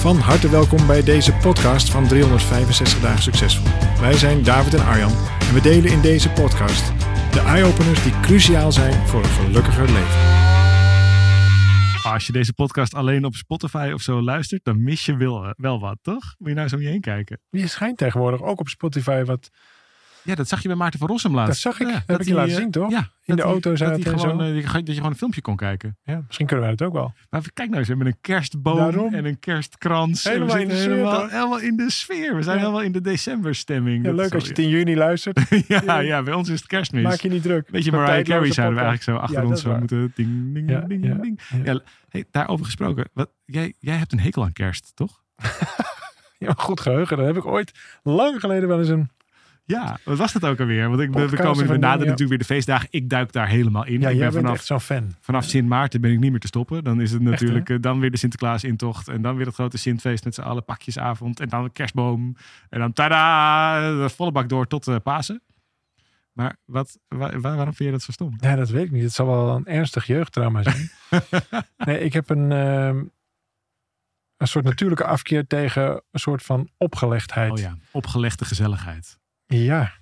Van harte welkom bij deze podcast van 365 Dagen Succesvol. Wij zijn David en Arjan en we delen in deze podcast de eye-openers die cruciaal zijn voor een gelukkiger leven. Als je deze podcast alleen op Spotify of zo luistert, dan mis je wel, wel wat, toch? Moet je nou eens om je heen kijken. Je schijnt tegenwoordig ook op Spotify wat... Ja, dat zag je bij Maarten van Rossum laatst. Dat zag ik. Ja, dat heb ik je laten eh, zien, toch? Ja, In dat de auto dat, zaten hij en gewoon, zo. eh, dat je gewoon een filmpje kon kijken. Ja, misschien kunnen wij het ook wel. Maar kijk nou eens, we hebben een kerstboom Daarom. en een kerstkrans. Helemaal in de sfeer, helemaal, in de sfeer. We zijn Ja. helemaal in de decemberstemming. Ja, Dat leuk als je het in juni luistert. ja, ja, bij ons is het kerstmis. Maak je niet druk. Beetje Een Mariah Carey zouden we eigenlijk zo achter dat ons zo moeten. Ding, ding, ding, ding. ja. Ja, hey, daarover gesproken. Wat, jij, jij hebt een hekel aan kerst, toch? Ja, goed geheugen. Daar heb ik ooit lang geleden wel eens een... Ja, wat was dat ook alweer? Want ik, we, komen we naderen natuurlijk weer de feestdagen. Ik duik daar helemaal in. Ja, ik jij ben bent vanaf, echt zo'n fan. vanaf Sint Maarten ben ik niet meer te stoppen. Dan is het natuurlijk eh, dan weer de Sinterklaas intocht. En dan weer het grote Sintfeest met z'n allen pakjesavond. En dan de kerstboom. En dan tada, de volle bak door tot eh, Pasen. Maar wat, wa- wa- waarom vind je dat zo stom? Ja, dat weet ik niet. Het zal wel een ernstig jeugdtrauma zijn. nee, ik heb een, ehm, een soort natuurlijke afkeer tegen een soort van opgelegdheid. Oh ja, opgelegde gezelligheid. Ja.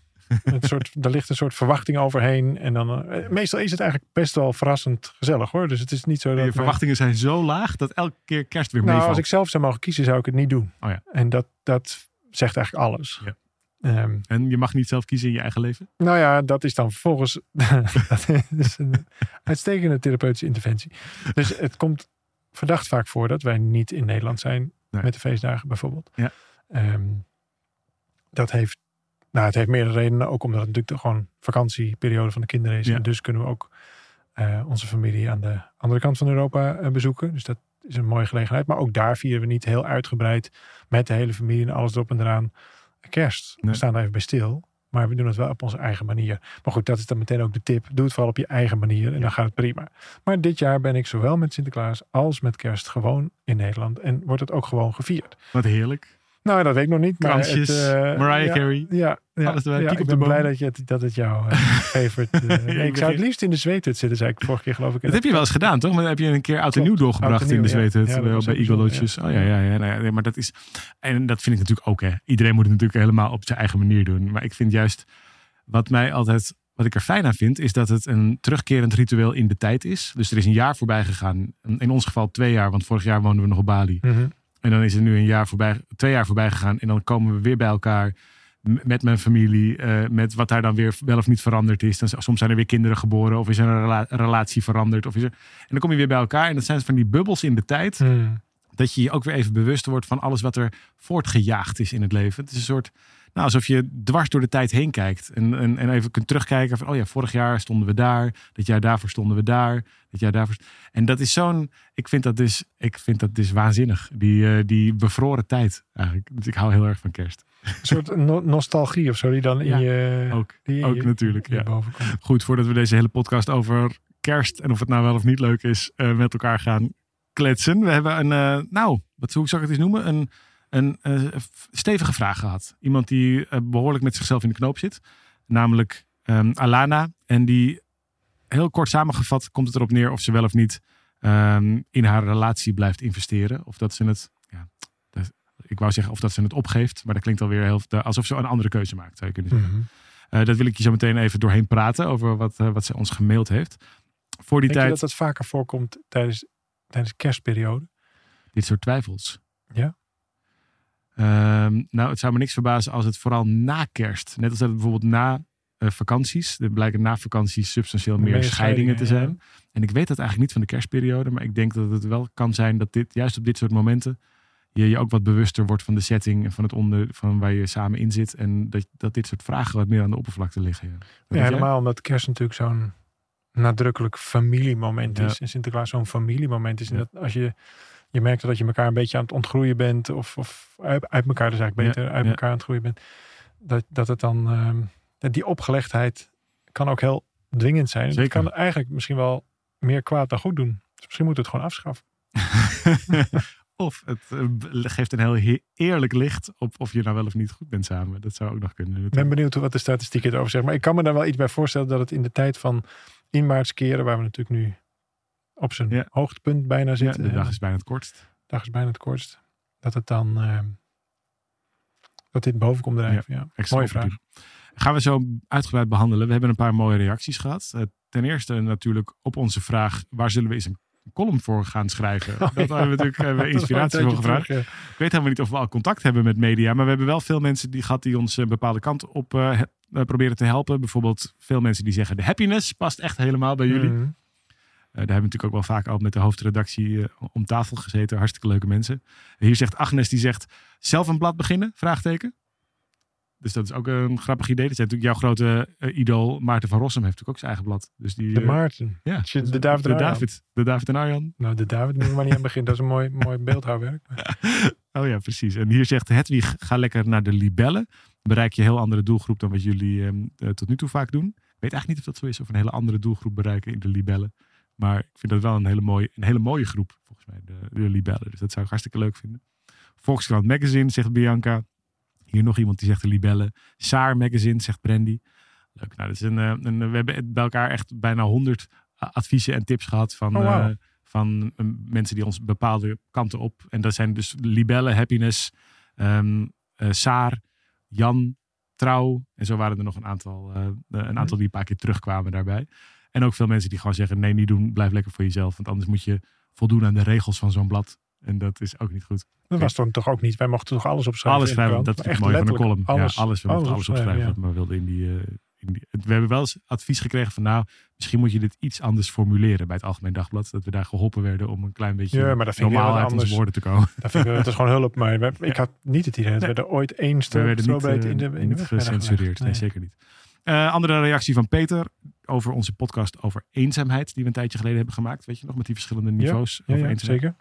Een soort, daar ligt een soort verwachting overheen. En dan, eh, meestal is het eigenlijk best wel verrassend gezellig hoor. Dus het is niet zo dat. Je verwachtingen zijn zo laag dat elke keer kerst weer nou, meevalt. als ik zelf zou mogen kiezen, zou ik het niet doen. Oh ja. En dat, dat zegt eigenlijk alles. Ja. Ehm, En je mag niet zelf kiezen in je eigen leven? nou ja, dat is dan vervolgens dat is een uitstekende therapeutische interventie. Dus het komt verdacht vaak voor dat wij niet in Nederland zijn Nee. met de feestdagen bijvoorbeeld. Ja. Ehm, dat heeft, nou, het heeft meerdere redenen. Ook omdat het natuurlijk de gewoon vakantieperiode van de kinderen is. Ja. En dus kunnen we ook eh, onze familie aan de andere kant van Europa eh, bezoeken. Dus dat is een mooie gelegenheid. Maar ook daar vieren we niet heel uitgebreid met de hele familie en alles erop en eraan kerst. Nee. We staan er even bij stil. Maar we doen het wel op onze eigen manier. Maar goed, dat is dan meteen ook de tip. Doe het vooral op je eigen manier en dan gaat het prima. Maar dit jaar ben ik zowel met Sinterklaas als met kerst gewoon in Nederland. En wordt het ook gewoon gevierd. Wat heerlijk. Nou, dat weet ik nog niet. Maar Kransjes, het, eh, Mariah Carey. Ja, ja, Alles erbij, ja, ik ben blij dat, je dat het eh, nee, ik zou het liefst in de zweethut zitten, zei ik de vorige keer geloof ik. Dat heb je wel eens gedaan, toch? Maar dan heb je een keer oud en nieuw doorgebracht in de zweethut. Ja, bij Igolotjes. Oh ja, ja, ja. Nou nee, maar dat is... En dat vind ik natuurlijk ook, hè. Iedereen moet het natuurlijk helemaal op zijn eigen manier doen. Maar ik vind juist... Wat mij altijd... Wat ik er fijn aan vind, is dat het een terugkerend ritueel in de tijd is. Dus er is een jaar voorbij gegaan. In ons geval twee jaar, want vorig jaar woonden we nog op Bali. Mhm. En dan is er nu een jaar voorbij, twee jaar voorbij gegaan. En dan komen we weer bij elkaar met mijn familie. eh, met wat daar dan weer wel of niet veranderd is. Dan, soms zijn er weer kinderen geboren. Of is er een rela- relatie veranderd. Of is er, en dan kom je weer bij elkaar. En dat zijn van die bubbels in de tijd. Hmm. Dat je je ook weer even bewust wordt van alles wat er voortgejaagd is in het leven. Het is een soort, nou, alsof je dwars door de tijd heen kijkt. En, en, en even kunt terugkijken van, oh ja, vorig jaar stonden we daar. Dat jaar daarvoor stonden we daar. Dat jaar daarvoor. En dat is zo'n, ik vind dat dus, ik vind dat dus waanzinnig. Die, eh, die bevroren tijd eigenlijk. Dus ik hou heel erg van kerst. Een soort no- nostalgie of zo die dan in Ja, je... Ook, die ook je- natuurlijk, ja. Goed, voordat we deze hele podcast over kerst en of het nou wel of niet leuk is, eh, met elkaar gaan kletsen. We hebben een, eh, nou, wat, hoe zou ik het eens noemen? Een, een eh, stevige vraag gehad. Iemand die eh, behoorlijk met zichzelf in de knoop zit. Namelijk ehm, Alana. En die, heel kort samengevat, komt het erop neer of ze wel of niet ehm, in haar relatie blijft investeren. Of dat ze het, ja, dat- ik wou zeggen of dat ze het opgeeft. Maar dat klinkt alweer heel, alsof ze een andere keuze maakt, zou je kunnen zeggen. Eh, dat wil ik je zo meteen even doorheen praten over wat, wat ze ons gemaild heeft. Voor die Denk je tijd, dat dat vaker voorkomt tijdens, tijdens de kerstperiode? dit soort twijfels. Ja. Ehm, nou, het zou me niks verbazen als het vooral na kerst, net als dat het bijvoorbeeld na eh, vakanties, er blijken na vakanties substantieel meer Meer scheidingen te zijn. En ik weet dat eigenlijk niet van de kerstperiode, maar ik denk dat het wel kan zijn dat dit, juist op dit soort momenten, je je ook wat bewuster wordt van de setting en van het onder, van waar je samen in zit. En dat, dat dit soort vragen wat meer aan de oppervlakte liggen. Ja, jij? helemaal omdat kerst natuurlijk zo'n nadrukkelijk familiemoment Ja. is. En Sinterklaas zo'n familiemoment is. En dat als je je merkte dat je elkaar een beetje aan het ontgroeien bent. Of, of uit, uit elkaar, dus eigenlijk beter, uit elkaar aan het groeien bent. Dat, dat het dan, ehm, die opgelegdheid kan ook heel dwingend zijn. Het kan eigenlijk misschien wel meer kwaad dan goed doen. Dus misschien moet het gewoon afschaffen. of het eh, geeft een heel he- eerlijk licht op of je nou wel of niet goed bent samen. Dat zou ook nog kunnen. Ik ben benieuwd wat de statistieken erover zeggen. Maar ik kan me daar wel iets bij voorstellen dat het in de tijd van inmaartskeren, waar we natuurlijk nu op zijn Ja. hoogtepunt bijna Ja, zitten. de en dag is bijna het kortst. dag is bijna het kortst. Dat het dan, ehm, dat dit boven komt drijven. Ja. Extra Mooie opportun. Gaan we zo uitgebreid behandelen. We hebben een paar mooie reacties gehad. Eh, ten eerste natuurlijk op onze vraag: waar zullen we eens een column voor gaan schrijven? dat hebben we natuurlijk hebben we Oh, wel een inspiratie voor gevraagd. terug, ja. Ik weet helemaal niet of we al contact hebben met media, maar we hebben wel veel mensen die gehad die ons een bepaalde kant op eh, eh, proberen te helpen. Bijvoorbeeld veel mensen die zeggen de happiness past echt helemaal bij jullie. Eh, daar hebben we natuurlijk ook wel vaak al met de hoofdredactie eh, om tafel gezeten. Hartstikke leuke mensen. Hier zegt Agnes, die zegt zelf een blad beginnen? Vraagteken. Dus dat is ook een grappig idee. Dat is natuurlijk jouw grote eh, idool Maarten van Rossum heeft natuurlijk ook zijn eigen blad. Dus die, De eh, Maarten. ja, de David de en Arjan. David. De David en Arjan. Nou, de David moet maar niet aan beginnen. Dat is een mooi, mooi beeldhouwwerk. Oh ja, precies. En hier zegt Hedwig, ga lekker naar de libellen. Bereik je een heel andere doelgroep dan wat jullie ehm, eh, tot nu toe vaak doen. Ik weet eigenlijk niet of dat zo is. Of een hele andere doelgroep bereiken in de libellen. Maar ik vind dat wel een hele mooie, een hele mooie groep, volgens mij, de, de libellen. Dus dat zou ik hartstikke leuk vinden. Volkskrant Magazine, zegt Bianca. Hier nog iemand die zegt de libellen. Saar Magazine, zegt Brandy. Leuk. Nou, dat is een, eh, een, we hebben bij elkaar echt bijna honderd adviezen en tips gehad van, Oh, eh, van eh, mensen die ons bepaalde kanten op. En dat zijn dus libellen, happiness, ehm eh, Saar, Jan, Trouw. En zo waren er nog een aantal, eh, een aantal die een paar keer terugkwamen daarbij. En ook veel mensen die gewoon zeggen: nee, niet doen, blijf lekker voor jezelf. Want anders moet je voldoen aan de regels van zo'n blad. En dat is ook niet goed. Dat was toen toch ook niet. Wij mochten toch alles opschrijven? alles in de schrijven, dat is Echt het mooie van een column. Alles, ja, alles, we mochten alles opschrijven ja. wat we maar wilden in die, eh, in die. We hebben wel eens advies gekregen van nou, misschien moet je dit iets anders formuleren bij het Algemeen Dagblad. Dat we daar geholpen werden om een klein beetje Ja, maar dat vind ik normaal uit onze woorden te komen. Dat vind ik, dat is gewoon hulp. Maar we- ik had niet het idee dat Nee. we er ooit één We strook werden niet, eh, in de, in de niet gecensureerd. Nee, zeker niet. Eh, andere reactie van Peter over onze podcast over eenzaamheid die we een tijdje geleden hebben gemaakt. Weet je nog, met die verschillende niveaus Ja, over ja, eenzaamheid. zeker.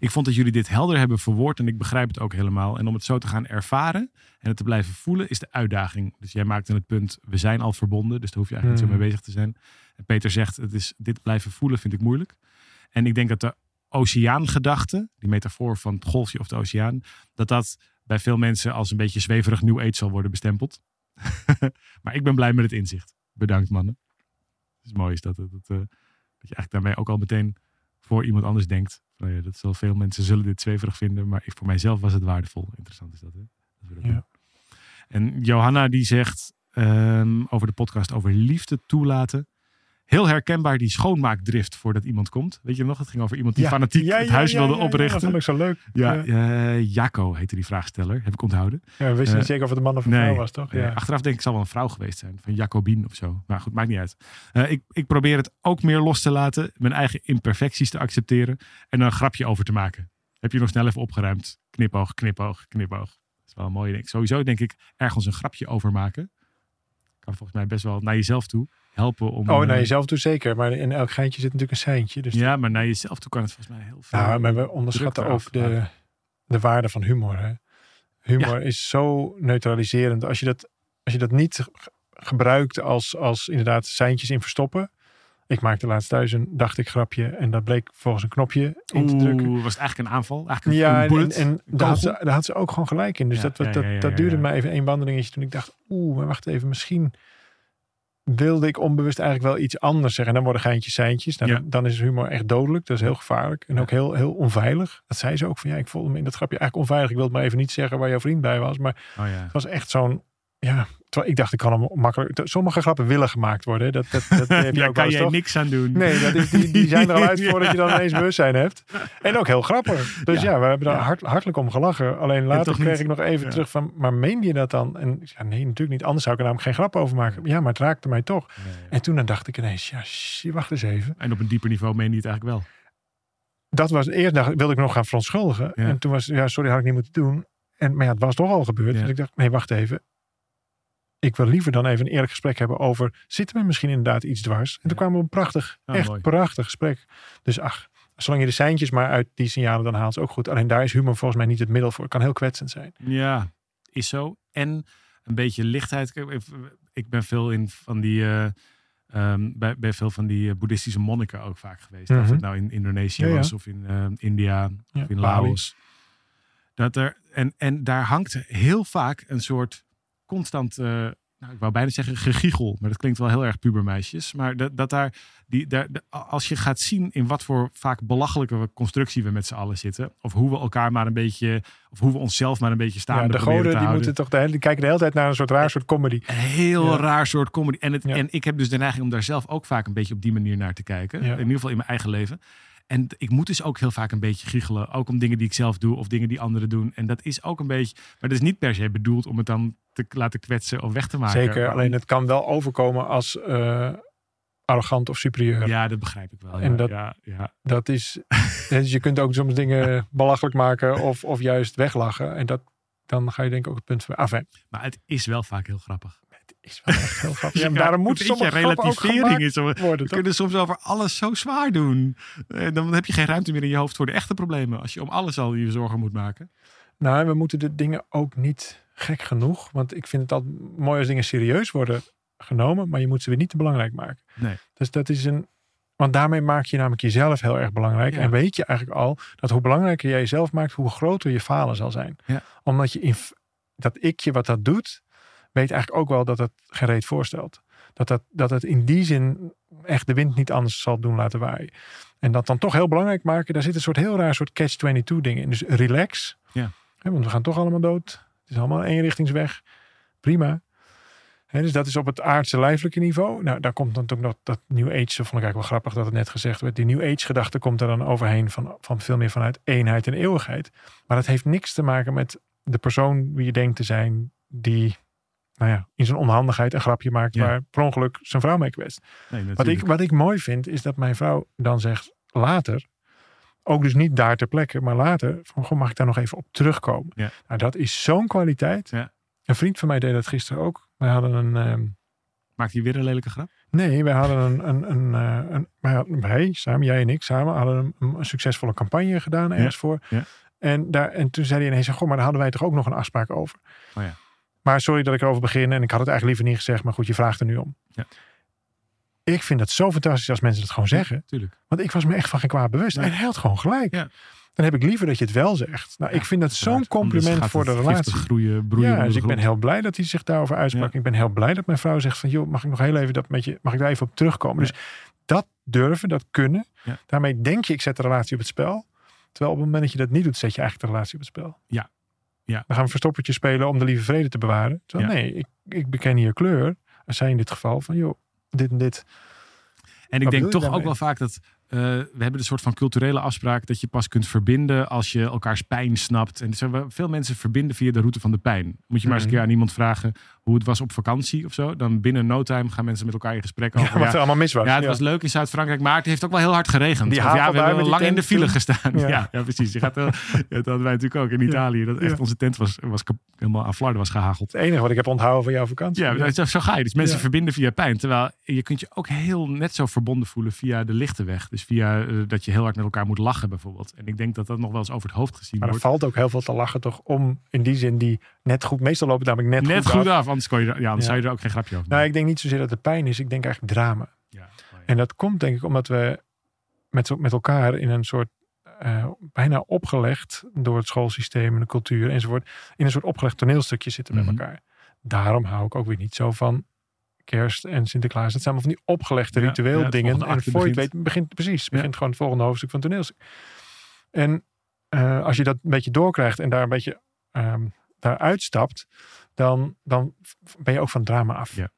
Ik vond dat jullie dit helder hebben verwoord en ik begrijp het ook helemaal. En om het zo te gaan ervaren en het te blijven voelen is de uitdaging. Dus jij maakte het punt, we zijn al verbonden, dus daar hoef je eigenlijk niet zo Hmm. mee bezig te zijn. En Peter zegt, het is, dit blijven voelen vind ik moeilijk. En ik denk dat de oceaangedachte, die metafoor van het golfje of de oceaan, dat dat bij veel mensen als een beetje zweverig nieuw eet zal worden bestempeld. maar ik ben blij met het inzicht. Bedankt mannen. Het is mooi is dat, dat, eh, dat je eigenlijk daarmee ook al meteen voor iemand anders denkt. Nou ja, dat zal veel mensen zullen dit zweverig vinden, maar ik, voor mijzelf was het waardevol. Interessant is dat, hè? Dat we dat Ja. En Johanna die zegt ehm, over de podcast over liefde toelaten. Heel herkenbaar die schoonmaakdrift voordat iemand komt. Weet je nog? Het ging over iemand die Ja. fanatiek Ja, het huis wilde ja, dat oprichten. vond ik zo leuk. Ja, eh, Jacco heette die vraagsteller, heb ik onthouden. Ja, we wisten Eh, niet zeker of het een man of een nee. vrouw was, toch? Eh, Ja. achteraf denk ik zal wel een vrouw geweest zijn, van Jacobien of zo. Maar goed, maakt niet uit. Eh, ik, ik probeer het ook meer los te laten, mijn eigen imperfecties te accepteren en er een grapje over te maken. Heb je nog snel even opgeruimd? Knipoog, knipoog, knipoog. Dat is wel een mooie ding. Sowieso denk ik ergens een grapje over maken. Kan volgens mij best wel naar jezelf toe helpen om. Oh, eh, naar jezelf toe zeker. Maar in elk geintje zit natuurlijk een seintje. Dus Ja, maar naar jezelf toe kan het volgens mij heel veel. Nou, maar we onderschatten ook de, de waarde van humor. Hè? Humor is zo neutraliserend. Als je dat, als je dat niet gebruikt als, als inderdaad seintjes in verstoppen. Ik maakte laatst thuis een dacht ik grapje. En dat bleek volgens een knopje in te drukken. Oeh, was het eigenlijk een aanval? Eigenlijk een, Ja, een en, bullet? en, en Een daar, had ze, daar had ze ook gewoon gelijk in. Dus Ja, dat, dat, ja, dat, ja, ja, ja, duurde ja. maar even één wandelingetje. Toen ik dacht, oeh, maar wacht even. Misschien wilde ik onbewust eigenlijk wel iets anders zeggen. En dan worden geintjes seintjes. Nou, Ja. dan, dan is humor echt dodelijk. Dat is heel gevaarlijk. En ook heel, heel onveilig. Dat zei ze ook van, ja, ik voelde me in dat grapje eigenlijk onveilig. Ik wilde maar even niet zeggen waar jouw vriend bij was. Maar Oh ja. het was echt zo'n, ja... terwijl Ik dacht, ik kan hem makkelijk... Sommige grappen willen gemaakt worden. Dat, dat, dat heb je ook kan jij niks aan doen. Nee, dat is, die, die zijn er al uit voordat je dan ineens bewustzijn hebt. En ook heel grappig. Dus ja, Ja. we hebben daar Ja. hart, hartelijk om gelachen. Alleen later kreeg niet- ik nog even ja. terug van, maar meen je dat dan? En zei, nee, natuurlijk niet. Anders zou ik er namelijk geen grap over maken. Ja, maar het raakte mij toch. Ja, ja. En toen dan dacht ik ineens, ja, wacht eens even. En op een dieper niveau meen je het eigenlijk wel. Dat was, eerst dacht, wilde ik nog gaan verontschuldigen. Ja. En toen was, ja, sorry, had ik niet moeten doen. En, maar ja, het was toch al gebeurd. Ja. Dus ik dacht, nee, wacht even. Ik wil liever dan even een eerlijk gesprek hebben over, zitten we misschien inderdaad iets dwars? En toen kwamen we een prachtig, Ah, echt mooi. prachtig gesprek. Dus ach, zolang je de seintjes maar uit die signalen dan haalt, is ook goed. Alleen daar is humor volgens mij niet het middel voor. Het kan heel kwetsend zijn. Ja, is zo. En een beetje lichtheid. Ik- ben veel in van die. eh, ehm, bij, bij veel van die eh, boeddhistische monniken ook vaak geweest. Of Mhm. het nou in Indonesië Ja, ja. was of in eh, India Ja, of in Bali. Laos. Dat er, en, en daar hangt heel vaak een soort constant, eh, nou, ik wou bijna zeggen gegiegel, maar dat klinkt wel heel erg pubermeisjes. Maar dat, dat daar, die, daar, als je gaat zien in wat voor vaak belachelijke constructie we met z'n allen zitten, of hoe we elkaar maar een beetje, of hoe we onszelf maar een beetje staan. Ja, de goden die moeten toch de hele, die kijken de hele tijd naar een soort raar soort comedy. Een heel Ja. raar soort comedy. En, het, Ja. en ik heb dus de neiging om daar zelf ook vaak een beetje op die manier naar te kijken. In ieder geval in mijn eigen leven. En ik moet dus ook heel vaak een beetje giechelen. Ook om dingen die ik zelf doe of dingen die anderen doen. En dat is ook een beetje... Maar dat is niet per se bedoeld om het dan te laten kwetsen of weg te maken. Zeker, Maar- alleen het kan wel overkomen als eh, arrogant of superieur. Ja, dat begrijp ik wel. En ja, dat- ja, ja. Dat is, dus je kunt ook soms dingen belachelijk maken of, of juist weglachen. En dat, dan ga je denk ik ook het punt van, enfin, Maar het is wel vaak heel grappig. Is wel echt heel grappig. Ja, daarom moet sommige relativering is. worden. We toch? kunnen soms over alles zo zwaar doen. Eh, Dan heb je geen ruimte meer in je hoofd voor de echte problemen. Als je om alles al je zorgen moet maken. Nou, we moeten de dingen ook niet gek genoeg. Want ik vind het altijd mooi als dingen serieus worden genomen. Maar je moet ze weer niet te belangrijk maken. Nee. Dus dat is een... Want daarmee maak je namelijk jezelf heel erg belangrijk. Ja. En weet je eigenlijk al dat hoe belangrijker jij jezelf maakt, hoe groter je falen zal zijn. Omdat je in, dat ikje wat dat doet, weet eigenlijk ook wel dat het geen reet voorstelt. Dat, dat, dat het in die zin echt de wind niet anders zal doen laten waaien. En dat dan toch heel belangrijk maken, daar zit een soort heel raar soort catch-22 ding in. Dus relax. Ja. Hè, want we gaan toch allemaal dood. Het is allemaal een eenrichtingsweg. Prima. Hè, dus dat is op het aardse lijfelijke niveau. Nou, daar komt dan ook nog dat New Age. Dat vond ik eigenlijk wel grappig dat het net gezegd werd. Die New Age gedachte komt er dan overheen van, van veel meer vanuit eenheid en eeuwigheid. Maar dat heeft niks te maken met de persoon wie je denkt te zijn. Die nou ja, in zijn onhandigheid een grapje maakt Ja. waar per ongeluk zijn vrouw mee kwetst. Nee, Wat ik, wat ik mooi vind is dat mijn vrouw dan zegt later. Ook dus niet daar ter plekke, maar later. Van, goh, mag ik daar nog even op terugkomen? Ja. Nou, dat is zo'n kwaliteit. Ja. Een vriend van mij deed dat gisteren ook. Wij hadden een... ehm, Maakt hij weer een lelijke grap? Nee, wij hadden een, een, een, eh, een wij, wij, samen, jij en ik, samen hadden een, een succesvolle campagne gedaan ergens voor. ja. En, daar, en toen zei hij ineens, goh, maar daar hadden wij toch ook nog een afspraak over. Oh ja. Maar sorry dat ik erover begin en ik had het eigenlijk liever niet gezegd, maar goed, je vraagt er nu om. Ja. Ik vind dat zo fantastisch als mensen het gewoon zeggen. Tuurlijk. Want ik was me echt van geen kwaad bewust. Nee. En hij had gewoon gelijk. Ja. Dan heb ik liever dat je het wel zegt. Nou, ik vind dat zo'n compliment voor de relatie. groeien, broeien Ja, dus ik ben heel blij dat hij zich daarover uitsprak. Ik ben heel blij dat mijn vrouw zegt van... joh, mag ik nog heel even dat met je... mag ik daar even op terugkomen? Dus dat durven, dat kunnen. Daarmee denk je, ik zet de relatie op het spel. Terwijl op het moment dat je dat niet doet, zet je eigenlijk de relatie op het spel. Ja. Ja. Dan gaan we verstoppertje spelen om de lieve vrede te bewaren. Ja. nee, ik, ik beken hier kleur. En zij in dit geval van, joh, dit en dit. En ik denk toch ook wel vaak dat eh, we hebben een soort van culturele afspraak dat je pas kunt verbinden als je elkaars pijn snapt. En zo, veel mensen verbinden via de route van de pijn. Moet je maar eens een Mhm. keer aan iemand vragen hoe het was op vakantie of zo. Dan binnen no time gaan mensen met elkaar in gesprek Ja, over. wat Ja, er allemaal mis was. ja, het Ja. was leuk in Zuid-Frankrijk, maar het heeft ook wel heel hard geregend. Die Of ja, we hebben lang in de file gestaan. Ja. Ja, precies. Je gaat, wel- dat hadden wij natuurlijk ook in Italië. Dat echt onze tent was, was kap- helemaal aan flarden was gehageld. Het enige wat ik heb onthouden van jouw vakantie. Ja, zo, zo ga je. Dus mensen verbinden via pijn. Terwijl je kunt je ook heel net zo verbonden voelen via de lichte weg. Dus via eh, dat je heel hard met elkaar moet lachen bijvoorbeeld. En ik denk dat dat nog wel eens over het hoofd gezien Maar er wordt. valt ook heel veel te lachen toch om in die zin die net goed. Meestal loopt het namelijk net, Net goed, goed af. af, anders, kon je, er- ja, anders Ja. zou je er ook geen grapje over Nou, ik denk niet zozeer dat het pijn is. Ik denk eigenlijk drama. Ja. En dat komt denk ik omdat we met, zo- met elkaar in een soort eh, bijna opgelegd door het schoolsysteem en de cultuur enzovoort. In een soort opgelegd toneelstukje zitten Mhm. met elkaar. Daarom hou ik ook weer niet zo van kerst en Sinterklaas. Dat zijn allemaal van die opgelegde Ja, ritueel ja, dingen. En voor je het weet begint precies. Begint gewoon het volgende hoofdstuk van toneelstuk. En eh, als je dat een beetje doorkrijgt en daar een beetje daar uitstapt, dan, dan ben je ook van drama af. Ja.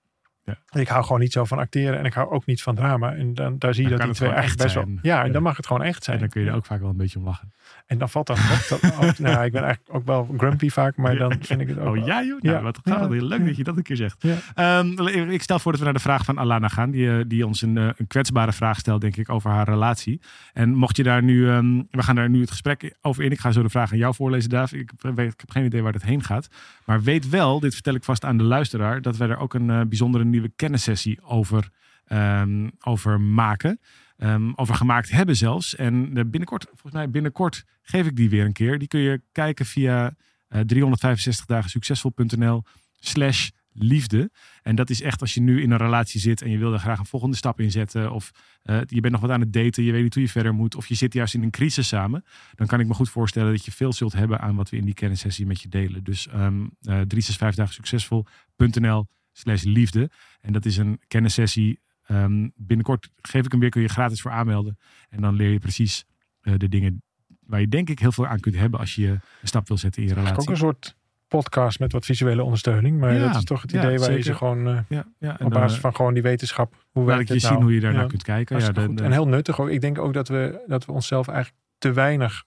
Ja. Ik hou gewoon niet zo van acteren en ik hou ook niet van drama. En dan, daar zie je Dan dat die het twee echt best wel. Ja, en dan mag het gewoon echt zijn. En dan kun je er ook vaak wel een beetje om lachen. En dan valt dat, ook- nou, ik ben eigenlijk ook wel grumpy vaak, maar dan vind ik het ook. Oh ja joh, nou, Ja. wat grappig. Ja. Leuk dat je dat een keer zegt. Ja. Ehm, ik stel voor dat we naar de vraag van Alana gaan. Die, eh, die ons een, eh, een kwetsbare vraag stelt, denk ik, over haar relatie. En mocht je daar nu... ehm, we gaan daar nu het gesprek over in. Ik ga zo de vraag aan jou voorlezen, Daaf. Ik, weet, ik heb geen idee waar het heen gaat. Maar weet wel, dit vertel ik vast aan de luisteraar... dat wij er ook een eh, bijzondere nieuwe kennissessie over, ehm, over maken. ehm, over gemaakt hebben zelfs. En eh, binnenkort, volgens mij binnenkort geef ik die weer een keer. Die kun je kijken via eh 365 dagen succesvol.nl slash liefde. En dat is echt als je nu in een relatie zit en je wil er graag een volgende stap in zetten. Of eh, je bent nog wat aan het daten, je weet niet hoe je verder moet. Of je zit juist in een crisis samen. Dan kan ik me goed voorstellen dat je veel zult hebben aan wat we in die kennissessie met je delen. Dus ehm eh 365 dagen succesvol.nl slash liefde. En dat is een kennissessie. Ehm, binnenkort geef ik hem weer, kun je gratis voor aanmelden. En dan leer je precies eh, de dingen waar je denk ik heel veel aan kunt hebben als je een stap wil zetten in je relatie. Ook een soort podcast met wat visuele ondersteuning. Maar Ja, dat is toch het ja, idee waar je ze gewoon eh, Ja. En op dan, basis eh, van gewoon die wetenschap. Hoe werkt ik je het zien nou? hoe je daarnaar kunt kijken. Ja, de, de- En heel nuttig ook. Ik denk ook dat we, dat we onszelf eigenlijk te weinig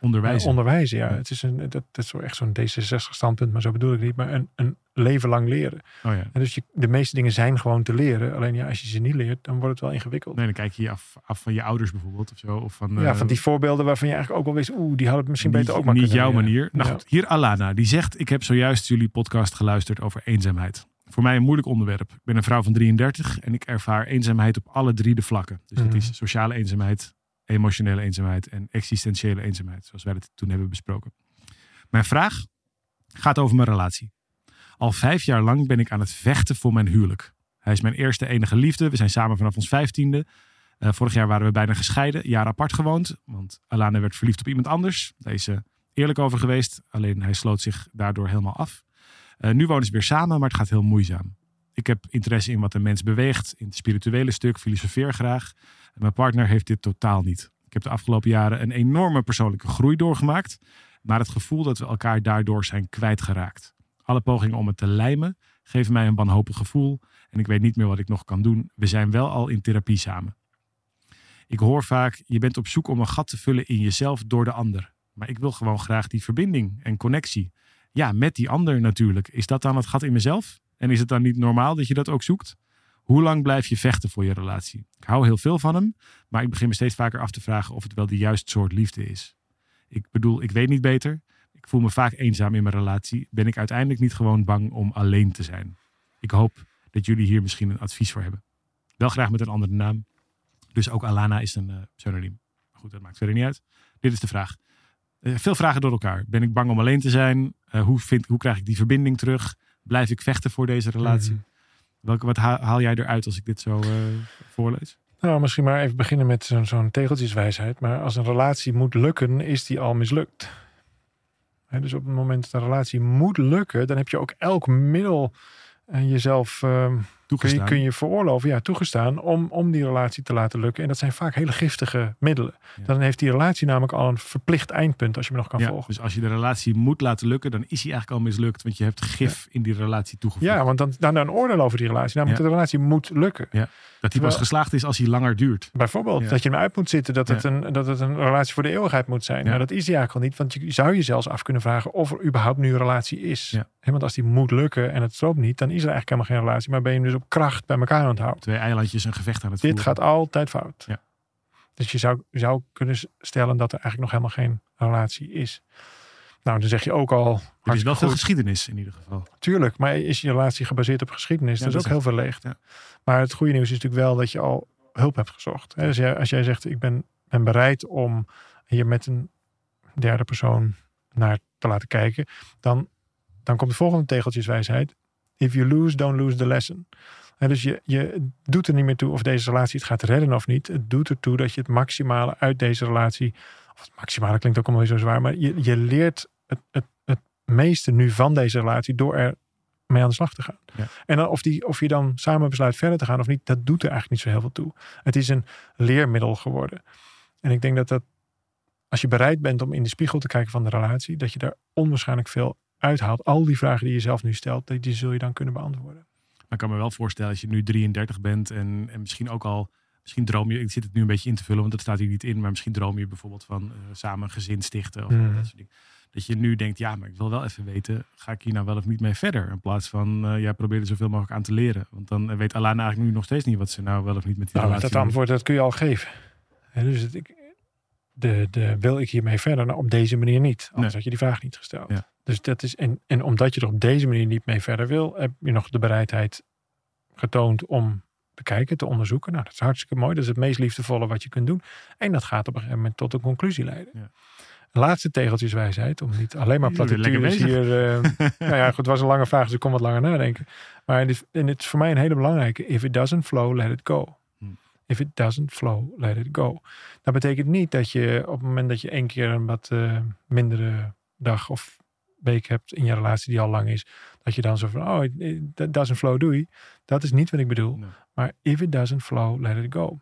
onderwijzen. onderwijzen. Ja. Ja. Het is een, dat, dat is echt zo'n D66 standpunt, maar zo bedoel ik niet. Maar een, een leven lang leren. oh ja. En dus je, de meeste dingen zijn gewoon te leren. Alleen ja, als je ze niet leert, dan wordt het wel ingewikkeld. Nee, dan kijk je af, af van je ouders bijvoorbeeld of zo. Of van, ja, eh, van die voorbeelden waarvan je eigenlijk ook wel wist, oeh, die hadden het misschien niet, beter ook maar Niet jouw manier. Nou goed, hier Alana. Die zegt, ik heb zojuist jullie podcast geluisterd over eenzaamheid. Voor mij een moeilijk onderwerp. Ik ben een vrouw van 33 en ik ervaar eenzaamheid op alle drie de vlakken. Dus dat Mhm. is sociale eenzaamheid, emotionele eenzaamheid en existentiële eenzaamheid. Zoals wij dat toen hebben besproken. Mijn vraag gaat over mijn relatie. Al vijf jaar lang ben ik aan het vechten voor mijn huwelijk. Hij is mijn eerste enige liefde. We zijn samen vanaf ons vijftiende. Eh, vorig jaar waren we bijna gescheiden, een jaar apart gewoond. Want Alana werd verliefd op iemand anders. Daar is ze eerlijk over geweest. Alleen hij sloot zich daardoor helemaal af. Eh, nu wonen ze weer samen, maar het gaat heel moeizaam. Ik heb interesse in wat een mens beweegt, in het spirituele stuk, filosofeer graag. Mijn partner heeft dit totaal niet. Ik heb de afgelopen jaren een enorme persoonlijke groei doorgemaakt, maar het gevoel dat we elkaar daardoor zijn kwijtgeraakt. Alle pogingen om het te lijmen geven mij een wanhopig gevoel en ik weet niet meer wat ik nog kan doen. We zijn wel al in therapie samen. Ik hoor vaak, je bent op zoek om een gat te vullen in jezelf door de ander. Maar ik wil gewoon graag die verbinding en connectie. Ja, met die ander natuurlijk. Is dat dan het gat in mezelf? En is het dan niet normaal dat je dat ook zoekt? Hoe lang blijf je vechten voor je relatie? Ik hou heel veel van hem, maar ik begin me steeds vaker af te vragen of het wel de juiste soort liefde is. Ik bedoel, ik weet niet beter. Ik voel me vaak eenzaam in mijn relatie. Ben ik uiteindelijk niet gewoon bang om alleen te zijn? Ik hoop dat jullie hier misschien een advies voor hebben. Wel graag met een andere naam. Dus ook Alana is een eh, pseudoniem. Goed, dat maakt verder niet uit. Dit is de vraag. Eh, veel vragen door elkaar. Ben ik bang om alleen te zijn? Eh, hoe, vind, hoe krijg ik die verbinding terug? Blijf ik vechten voor deze relatie? Mhm. Welke, wat haal, jij eruit als ik dit zo eh, voorlees? Nou, misschien maar even beginnen met zo'n tegeltjeswijsheid. Maar als een relatie moet lukken, is die al mislukt. Dus op het moment dat een relatie moet lukken, dan heb je ook elk middel en jezelf ehm, kun, je, Toegestaan. kun je veroorloven, ja, toegestaan om, om die relatie te laten lukken. En dat zijn vaak hele giftige middelen. Ja. Dan heeft die relatie namelijk al een verplicht eindpunt als je me nog kan ja, volgen. dus als je de relatie moet laten lukken, dan is hij eigenlijk al mislukt. Want je hebt gif in die relatie toegevoegd. Ja, want dan, dan een oordeel over die relatie. Namelijk Ja. dat de relatie moet lukken. dat hij pas geslaagd is als hij langer duurt. Bijvoorbeeld Ja. dat je hem uit moet zitten, dat, het Ja. een, dat het een relatie voor de eeuwigheid moet zijn. Ja. Nou, dat is die eigenlijk al niet, want je zou je zelfs af kunnen vragen of er überhaupt nu een relatie is. Ja. Want als die moet lukken en het stroomt niet, dan is er eigenlijk helemaal geen relatie, maar ben je hem dus op kracht bij elkaar aan het houden. Twee eilandjes een gevecht aan het Dit voeren. gaat altijd fout. Ja. Dus je zou, zou kunnen stellen dat er eigenlijk nog helemaal geen relatie is. Nou, dan zeg je ook al, Er is wel veel geschiedenis in ieder geval. Tuurlijk, maar is je relatie gebaseerd op geschiedenis? Ja, dat is ook heel verleegd. Ja. Maar het goede nieuws is natuurlijk wel dat je al hulp hebt gezocht. Dus jij- als jij zegt, ik ben, ben bereid om hier met een derde persoon naar te laten kijken, dan, dan komt de volgende tegeltjeswijsheid. If you lose, don't lose the lesson. Dus je, je doet er niet meer toe of deze relatie het gaat redden of niet. Het doet ertoe dat je het maximale uit deze relatie, of het maximale klinkt ook allemaal weer zo zwaar, maar je, je leert het, het, het meeste nu van deze relatie door er mee aan de slag te gaan. Ja. En dan of, die, of je dan samen besluit verder te gaan of niet, dat doet er eigenlijk niet zo heel veel toe. Het is een leermiddel geworden. En ik denk dat dat, als je bereid bent om in de spiegel te kijken van de relatie, dat je daar onwaarschijnlijk veel uithaalt. Al die vragen die je zelf nu stelt, die, die zul je dan kunnen beantwoorden. Maar ik kan me wel voorstellen als je nu 33 bent en, en misschien ook al, misschien droom je, ik zit het nu een beetje in te vullen, want dat staat hier niet in, maar misschien droom je bijvoorbeeld van eh, samen een gezin stichten of Mm. dat soort dingen. Dat je nu denkt, ja, maar ik wil wel even weten, ga ik hier nou wel of niet mee verder? In plaats van, eh jij probeert er zoveel mogelijk aan te leren. Want dan eh, weet Alana eigenlijk nu nog steeds niet wat ze nou wel of niet met die Nou, relatie dat antwoord dat kun je al geven. En dus het, ik, de, de, wil ik hiermee verder? Nou, op deze manier niet. Anders Nee. had je die vraag niet gesteld. Ja. Dus dat is, en, en omdat je er op deze manier niet mee verder wil, heb je nog de bereidheid getoond om bekijken, te onderzoeken. Nou, dat is hartstikke mooi. Dat is het meest liefdevolle wat je kunt doen. En dat gaat op een gegeven moment tot een conclusie leiden. Ja. Laatste tegeltjeswijsheid, om niet alleen maar platitudes hier... eh, nou ja, goed, het was een lange vraag, dus ik kon wat langer nadenken. Maar dit, en het is voor mij een hele belangrijke. If it doesn't flow, let it go. If it doesn't flow, let it go. Dat betekent niet dat je op het moment dat je één keer een wat eh, mindere dag of week hebt in je relatie die al lang is, dat je dan zo van, oh, that doesn't flow, doei. Dat is niet wat ik bedoel. Nee. Maar if it doesn't flow, let it go.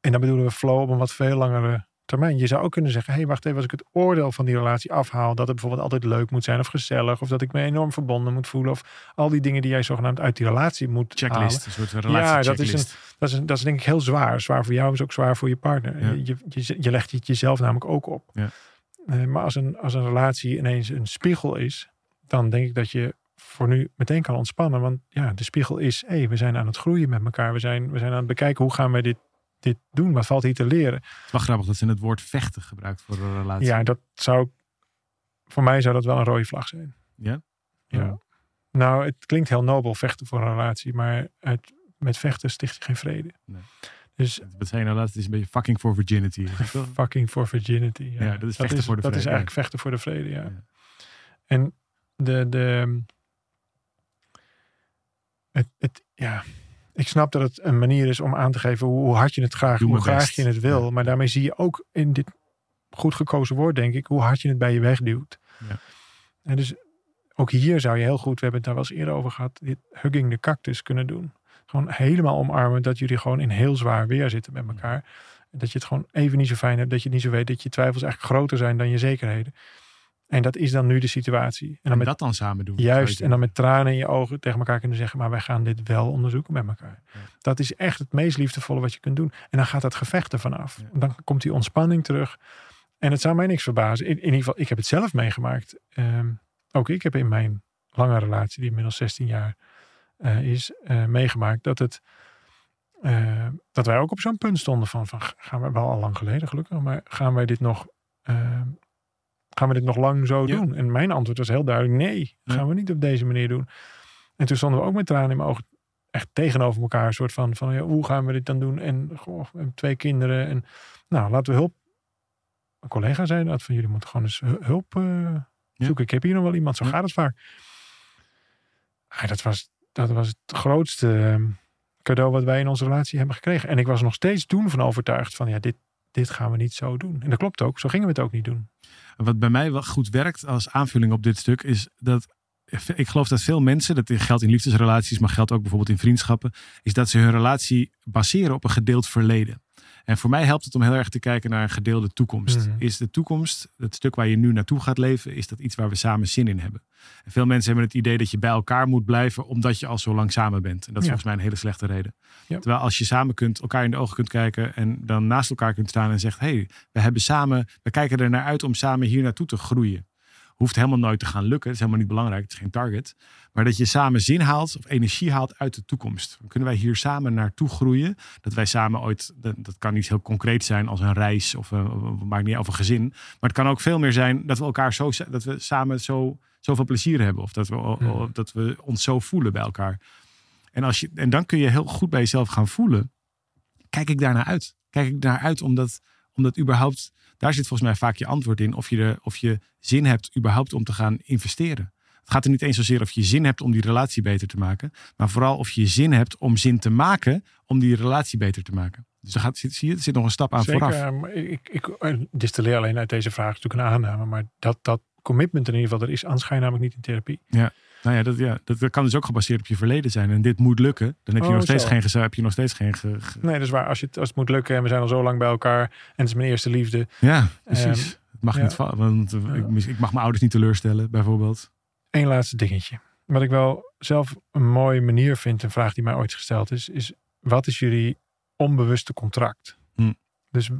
En dan bedoelen we flow op een wat veel langere termijn. Je zou ook kunnen zeggen, hé, hey, wacht even, als ik het oordeel van die relatie afhaal, dat het bijvoorbeeld altijd leuk moet zijn of gezellig, of dat ik me enorm verbonden moet voelen, of al die dingen die jij zogenaamd uit die relatie moet halen. Checklist, een soort Ja, relatie dat is, een, dat, is een, dat is denk ik heel zwaar. Zwaar voor jou is ook zwaar voor je partner. Ja. Je, je, je legt het jezelf namelijk ook op. Ja. Eh, maar als een, als een relatie ineens een spiegel is, dan denk ik dat je voor nu meteen kan ontspannen. Want ja, de spiegel is, hé, we zijn aan het groeien met elkaar. We zijn, we zijn aan het bekijken, hoe gaan we dit, dit doen? Wat valt hier te leren? Het is wel grappig dat ze het woord vechten gebruikt voor een relatie. Ja, dat zou, voor mij zou dat wel een rode vlag zijn. Ja? Ja. Nou, het klinkt heel nobel vechten voor een relatie, maar uit, met vechten sticht je geen vrede. Nee. Dus Wat zijn nou laatst? Het is een beetje fucking for virginity. je fucking for virginity. Ja, Ja, dat is vechten voor de Dat vrede, is ja. eigenlijk vechten voor de vrede, ja. Ja. En de, de het, het, ja, ik snap dat het een manier is om aan te geven hoe, hard je het graag, Doe hoe graag best. je het wil. Ja. Maar daarmee zie je ook in dit goed gekozen woord, denk ik, hoe hard je het bij je wegduwt. Ja. En dus ook hier zou je heel goed, we hebben het daar wel eens eerder over gehad, dit hugging the cactus kunnen doen. Gewoon helemaal omarmen dat jullie gewoon in heel zwaar weer zitten met elkaar. En dat je het gewoon even niet zo fijn hebt, dat je het niet zo weet, dat je twijfels eigenlijk groter zijn dan je zekerheden. En dat is dan nu de situatie. En dan En met dat dan samen doen. Juist, en dan met tranen in je ogen tegen elkaar kunnen zeggen, maar wij gaan dit wel onderzoeken met elkaar. Ja. Dat is echt het meest liefdevolle wat je kunt doen. En dan gaat dat gevecht ervan af. Ja. Dan komt die ontspanning terug. En het zou mij niks verbazen. In, in ieder geval, ik heb het zelf meegemaakt. Ehm, ook ik heb in mijn lange relatie, die inmiddels 16 jaar eh, is, eh, meegemaakt dat het eh, dat wij ook op zo'n punt stonden van, van gaan we wel al lang geleden gelukkig, maar gaan wij dit nog eh, gaan we dit nog lang zo Ja. doen? En mijn antwoord was heel duidelijk nee, Ja. gaan we niet op deze manier doen. En toen stonden we ook met tranen in mijn ogen echt tegenover elkaar, een soort van, van ja, hoe gaan we dit dan doen? En goh, we hebben twee kinderen en nou, laten we hulp. Een collega zei dat van jullie moeten gewoon eens hu- hulp eh, zoeken. Ik heb hier nog wel iemand, zo gaat het vaak. Ah, dat, was, dat was het grootste eh, cadeau wat wij in onze relatie hebben gekregen. En ik was nog steeds toen van overtuigd van ja, dit, dit gaan we niet zo doen. En dat klopt ook, zo gingen we het ook niet doen. Wat bij mij wel goed werkt als aanvulling op dit stuk is dat ik geloof dat veel mensen, dat geldt in liefdesrelaties, maar geldt ook bijvoorbeeld in vriendschappen, is dat ze hun relatie baseren op een gedeeld verleden. En voor mij helpt het om heel erg te kijken naar een gedeelde toekomst. Mhm. Is de toekomst, het stuk waar je nu naartoe gaat leven, is dat iets waar we samen zin in hebben? En veel mensen hebben het idee dat je bij elkaar moet blijven omdat je al zo lang samen bent. En dat is Ja. volgens mij een hele slechte reden. Ja. Terwijl als je samen kunt, elkaar in de ogen kunt kijken en dan naast elkaar kunt staan en zegt, hé, hey, we hebben samen, we kijken er naar uit om samen hier naartoe te groeien. Hoeft helemaal nooit te gaan lukken. Het is helemaal niet belangrijk. Het is geen target. Maar dat je samen zin haalt of energie haalt uit de toekomst. Dan kunnen wij hier samen naartoe groeien. Dat wij samen ooit, dat, dat kan niet heel concreet zijn als een reis of een, maakt niet of een gezin. Maar het kan ook veel meer zijn dat we elkaar zo, dat we samen zo, zoveel plezier hebben. Of dat we, o- dat we ons zo voelen bij elkaar. En, als je, en dan kun je heel goed bij jezelf gaan voelen. Kijk ik daar naar uit? Kijk ik daar uit omdat, omdat überhaupt, daar zit volgens mij vaak je antwoord in. Of je, er, of je zin hebt überhaupt om te gaan investeren. Het gaat er niet eens zozeer of je zin hebt om die relatie beter te maken. Maar vooral of je zin hebt om zin te maken om die relatie beter te maken. Dus daar gaat, zie je, er zit nog een stap aan Zeker, vooraf. eh, maar ik, ik eh, distilleer alleen uit deze vraag natuurlijk een aanname. Maar dat, dat commitment in ieder geval, er is aanschijn namelijk niet in therapie. Nou ja, dat, ja dat, dat kan dus ook gebaseerd op je verleden zijn. En dit moet lukken. Dan heb je Oh, nog steeds zo. geen, heb je nog steeds geen ge- ge- Nee, dat is waar. Als, je het, als het moet lukken en we zijn al zo lang bij elkaar en het is mijn eerste liefde. Ja, precies. Ehm, het mag ja. niet vallen, want ik, ik mag mijn ouders niet teleurstellen, bijvoorbeeld. Eén laatste dingetje. Wat ik wel zelf een mooie manier vind, een vraag die mij ooit gesteld is, is wat is jullie onbewuste contract? Hm. Dus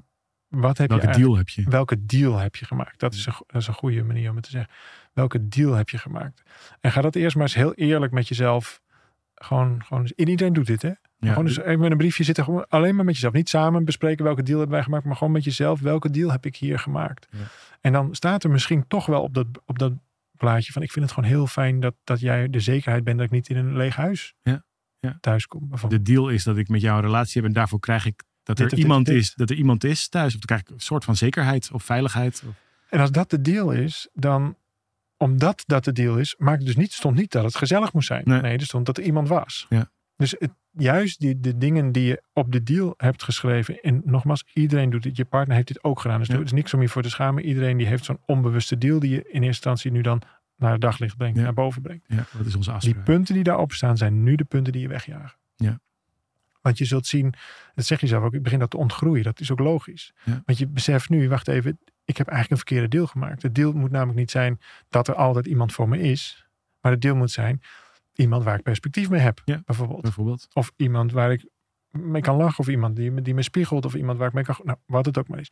wat heb Welke je deal heb je? welke deal heb je gemaakt? Dat is, een, go- dat is een goede manier om het te zeggen. Welke deal heb je gemaakt? En ga dat eerst maar eens heel eerlijk met jezelf. Gewoon, gewoon iedereen doet dit, hè? Ja, gewoon eens even met een briefje zitten. Gewoon alleen maar met jezelf. Niet samen bespreken welke deal hebben wij gemaakt. Maar gewoon met jezelf. Welke deal heb ik hier gemaakt? Ja. En dan staat er misschien toch wel op dat, op dat blaadje van. Ik vind het gewoon heel fijn dat, dat jij de zekerheid bent dat ik niet in een leeg huis Ja. Ja. thuis kom. De deal is dat ik met jou een relatie heb en daarvoor krijg ik dat Dit er, dit iemand dit. is, dat er iemand is thuis. Of dan krijg ik een soort van zekerheid of veiligheid. Of, En als dat de deal is, dan omdat dat de deal is, maakt dus niet, stond niet dat het gezellig moest zijn. Nee. Nee, er stond dat er iemand was. Ja. Dus het, juist die, de dingen die je op de deal hebt geschreven. En nogmaals, iedereen doet dit. Je partner heeft dit ook gedaan. Dus Ja. er is niks om je voor te schamen. Iedereen die heeft zo'n onbewuste deal die je in eerste instantie nu dan naar het daglicht brengt, Ja. naar boven brengt. ja, dat is onze Die afspraak. punten die daarop staan zijn nu de punten die je wegjagen. Ja. Want je zult zien, dat zeg je zelf ook, ik begin dat te ontgroeien. Dat is ook logisch. Ja. Want je beseft nu, wacht even, ik heb eigenlijk een verkeerde deal gemaakt. Het deal moet namelijk niet zijn dat er altijd iemand voor me is. Maar het deal moet zijn iemand waar ik perspectief mee heb, Ja. bijvoorbeeld. Bijvoorbeeld. Of iemand waar ik mee kan lachen. Of iemand die, me- die me spiegelt. Of iemand waar ik mee kan... Nou, wat het ook maar is.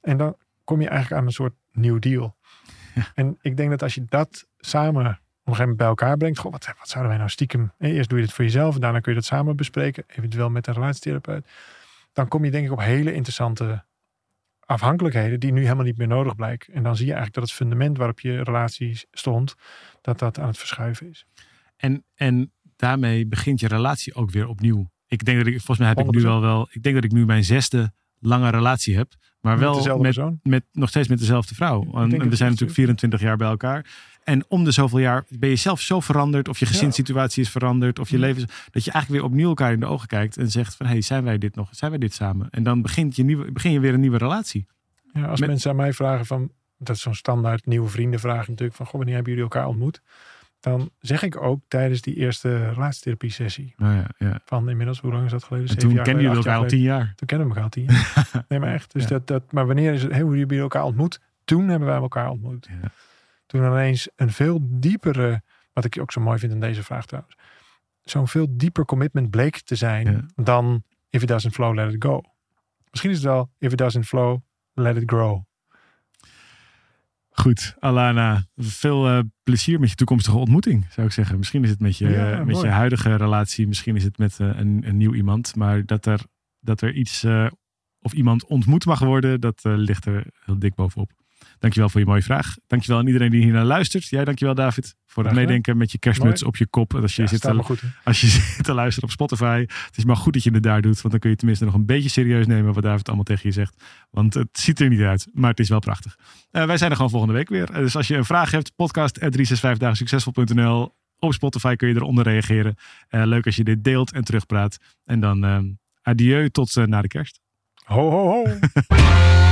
En dan kom je eigenlijk aan een soort nieuw deal. Ja. En ik denk dat als je dat samen op een gegeven moment bij elkaar brengt. Goh, wat, wat zouden wij nou stiekem... Eerst doe je het voor jezelf. En daarna kun je dat samen bespreken. Eventueel met een relatietherapeut. Dan kom je denk ik op hele interessante afhankelijkheden. Die nu helemaal niet meer nodig blijken. En dan zie je eigenlijk dat het fundament waarop je relatie stond. Dat dat aan het verschuiven is. En, en daarmee begint je relatie ook weer opnieuw. Ik denk dat ik, volgens mij heb ik nu 100%. wel wel, ik denk dat ik nu mijn zesde lange relatie heb. Maar Met wel met, met, nog steeds met dezelfde vrouw. En, en we zijn natuurlijk zo. 24 jaar bij elkaar. En om de zoveel jaar ben je zelf zo veranderd. Of je gezinssituatie is veranderd. Of je leven is... Dat je eigenlijk weer opnieuw elkaar in de ogen kijkt. En zegt van, hey, zijn wij dit nog? Zijn wij dit samen? En dan begint je, nieuwe, begin je weer een nieuwe relatie. Ja, als Met- mensen aan mij vragen van, dat is zo'n standaard nieuwe vriendenvraag natuurlijk, van goh, wanneer hebben jullie elkaar ontmoet? Dan zeg ik ook tijdens die eerste relatietherapie sessie Nou ja, ja. van inmiddels, hoe lang is dat geleden? Zeven toen jaar kennen jullie elkaar al tien jaar. Toen kennen we elkaar al tien jaar. nee, maar echt. Dus Ja. dat, dat, maar wanneer is het, hey, hoe hebben jullie elkaar ontmoet? Toen hebben wij elkaar ontmoet. Ja. Toen ineens een veel diepere, wat ik ook zo mooi vind in deze vraag trouwens, zo'n veel dieper commitment bleek te zijn Ja. dan if it doesn't flow, let it go. Misschien is het wel if it doesn't flow, let it grow. Goed, Alana, veel eh, plezier met je toekomstige ontmoeting, zou ik zeggen. Misschien is het met je, Ja, met mooi. je huidige relatie, misschien is het met eh, een, een nieuw iemand. Maar dat er, dat er iets eh, of iemand ontmoet mag worden, dat eh, ligt er heel dik bovenop. Dankjewel voor je mooie vraag. Dankjewel aan iedereen die hier naar luistert. Jij dankjewel David voor het meedenken met je kerstmuts Mooi. op je kop. Als je, Ja, zit te, goed. als je zit te luisteren op Spotify. Het is maar goed dat je het daar doet. Want dan kun je tenminste nog een beetje serieus nemen wat David allemaal tegen je zegt. Want het ziet er niet uit. Maar het is wel prachtig. Eh, wij zijn er gewoon volgende week weer. Eh, dus als je een vraag hebt, podcast 365dagensuccesvol.nl. Op Spotify kun je eronder reageren. Eh, leuk als je dit deelt en terugpraat. En dan eh, adieu tot na de kerst. Ho, ho, ho.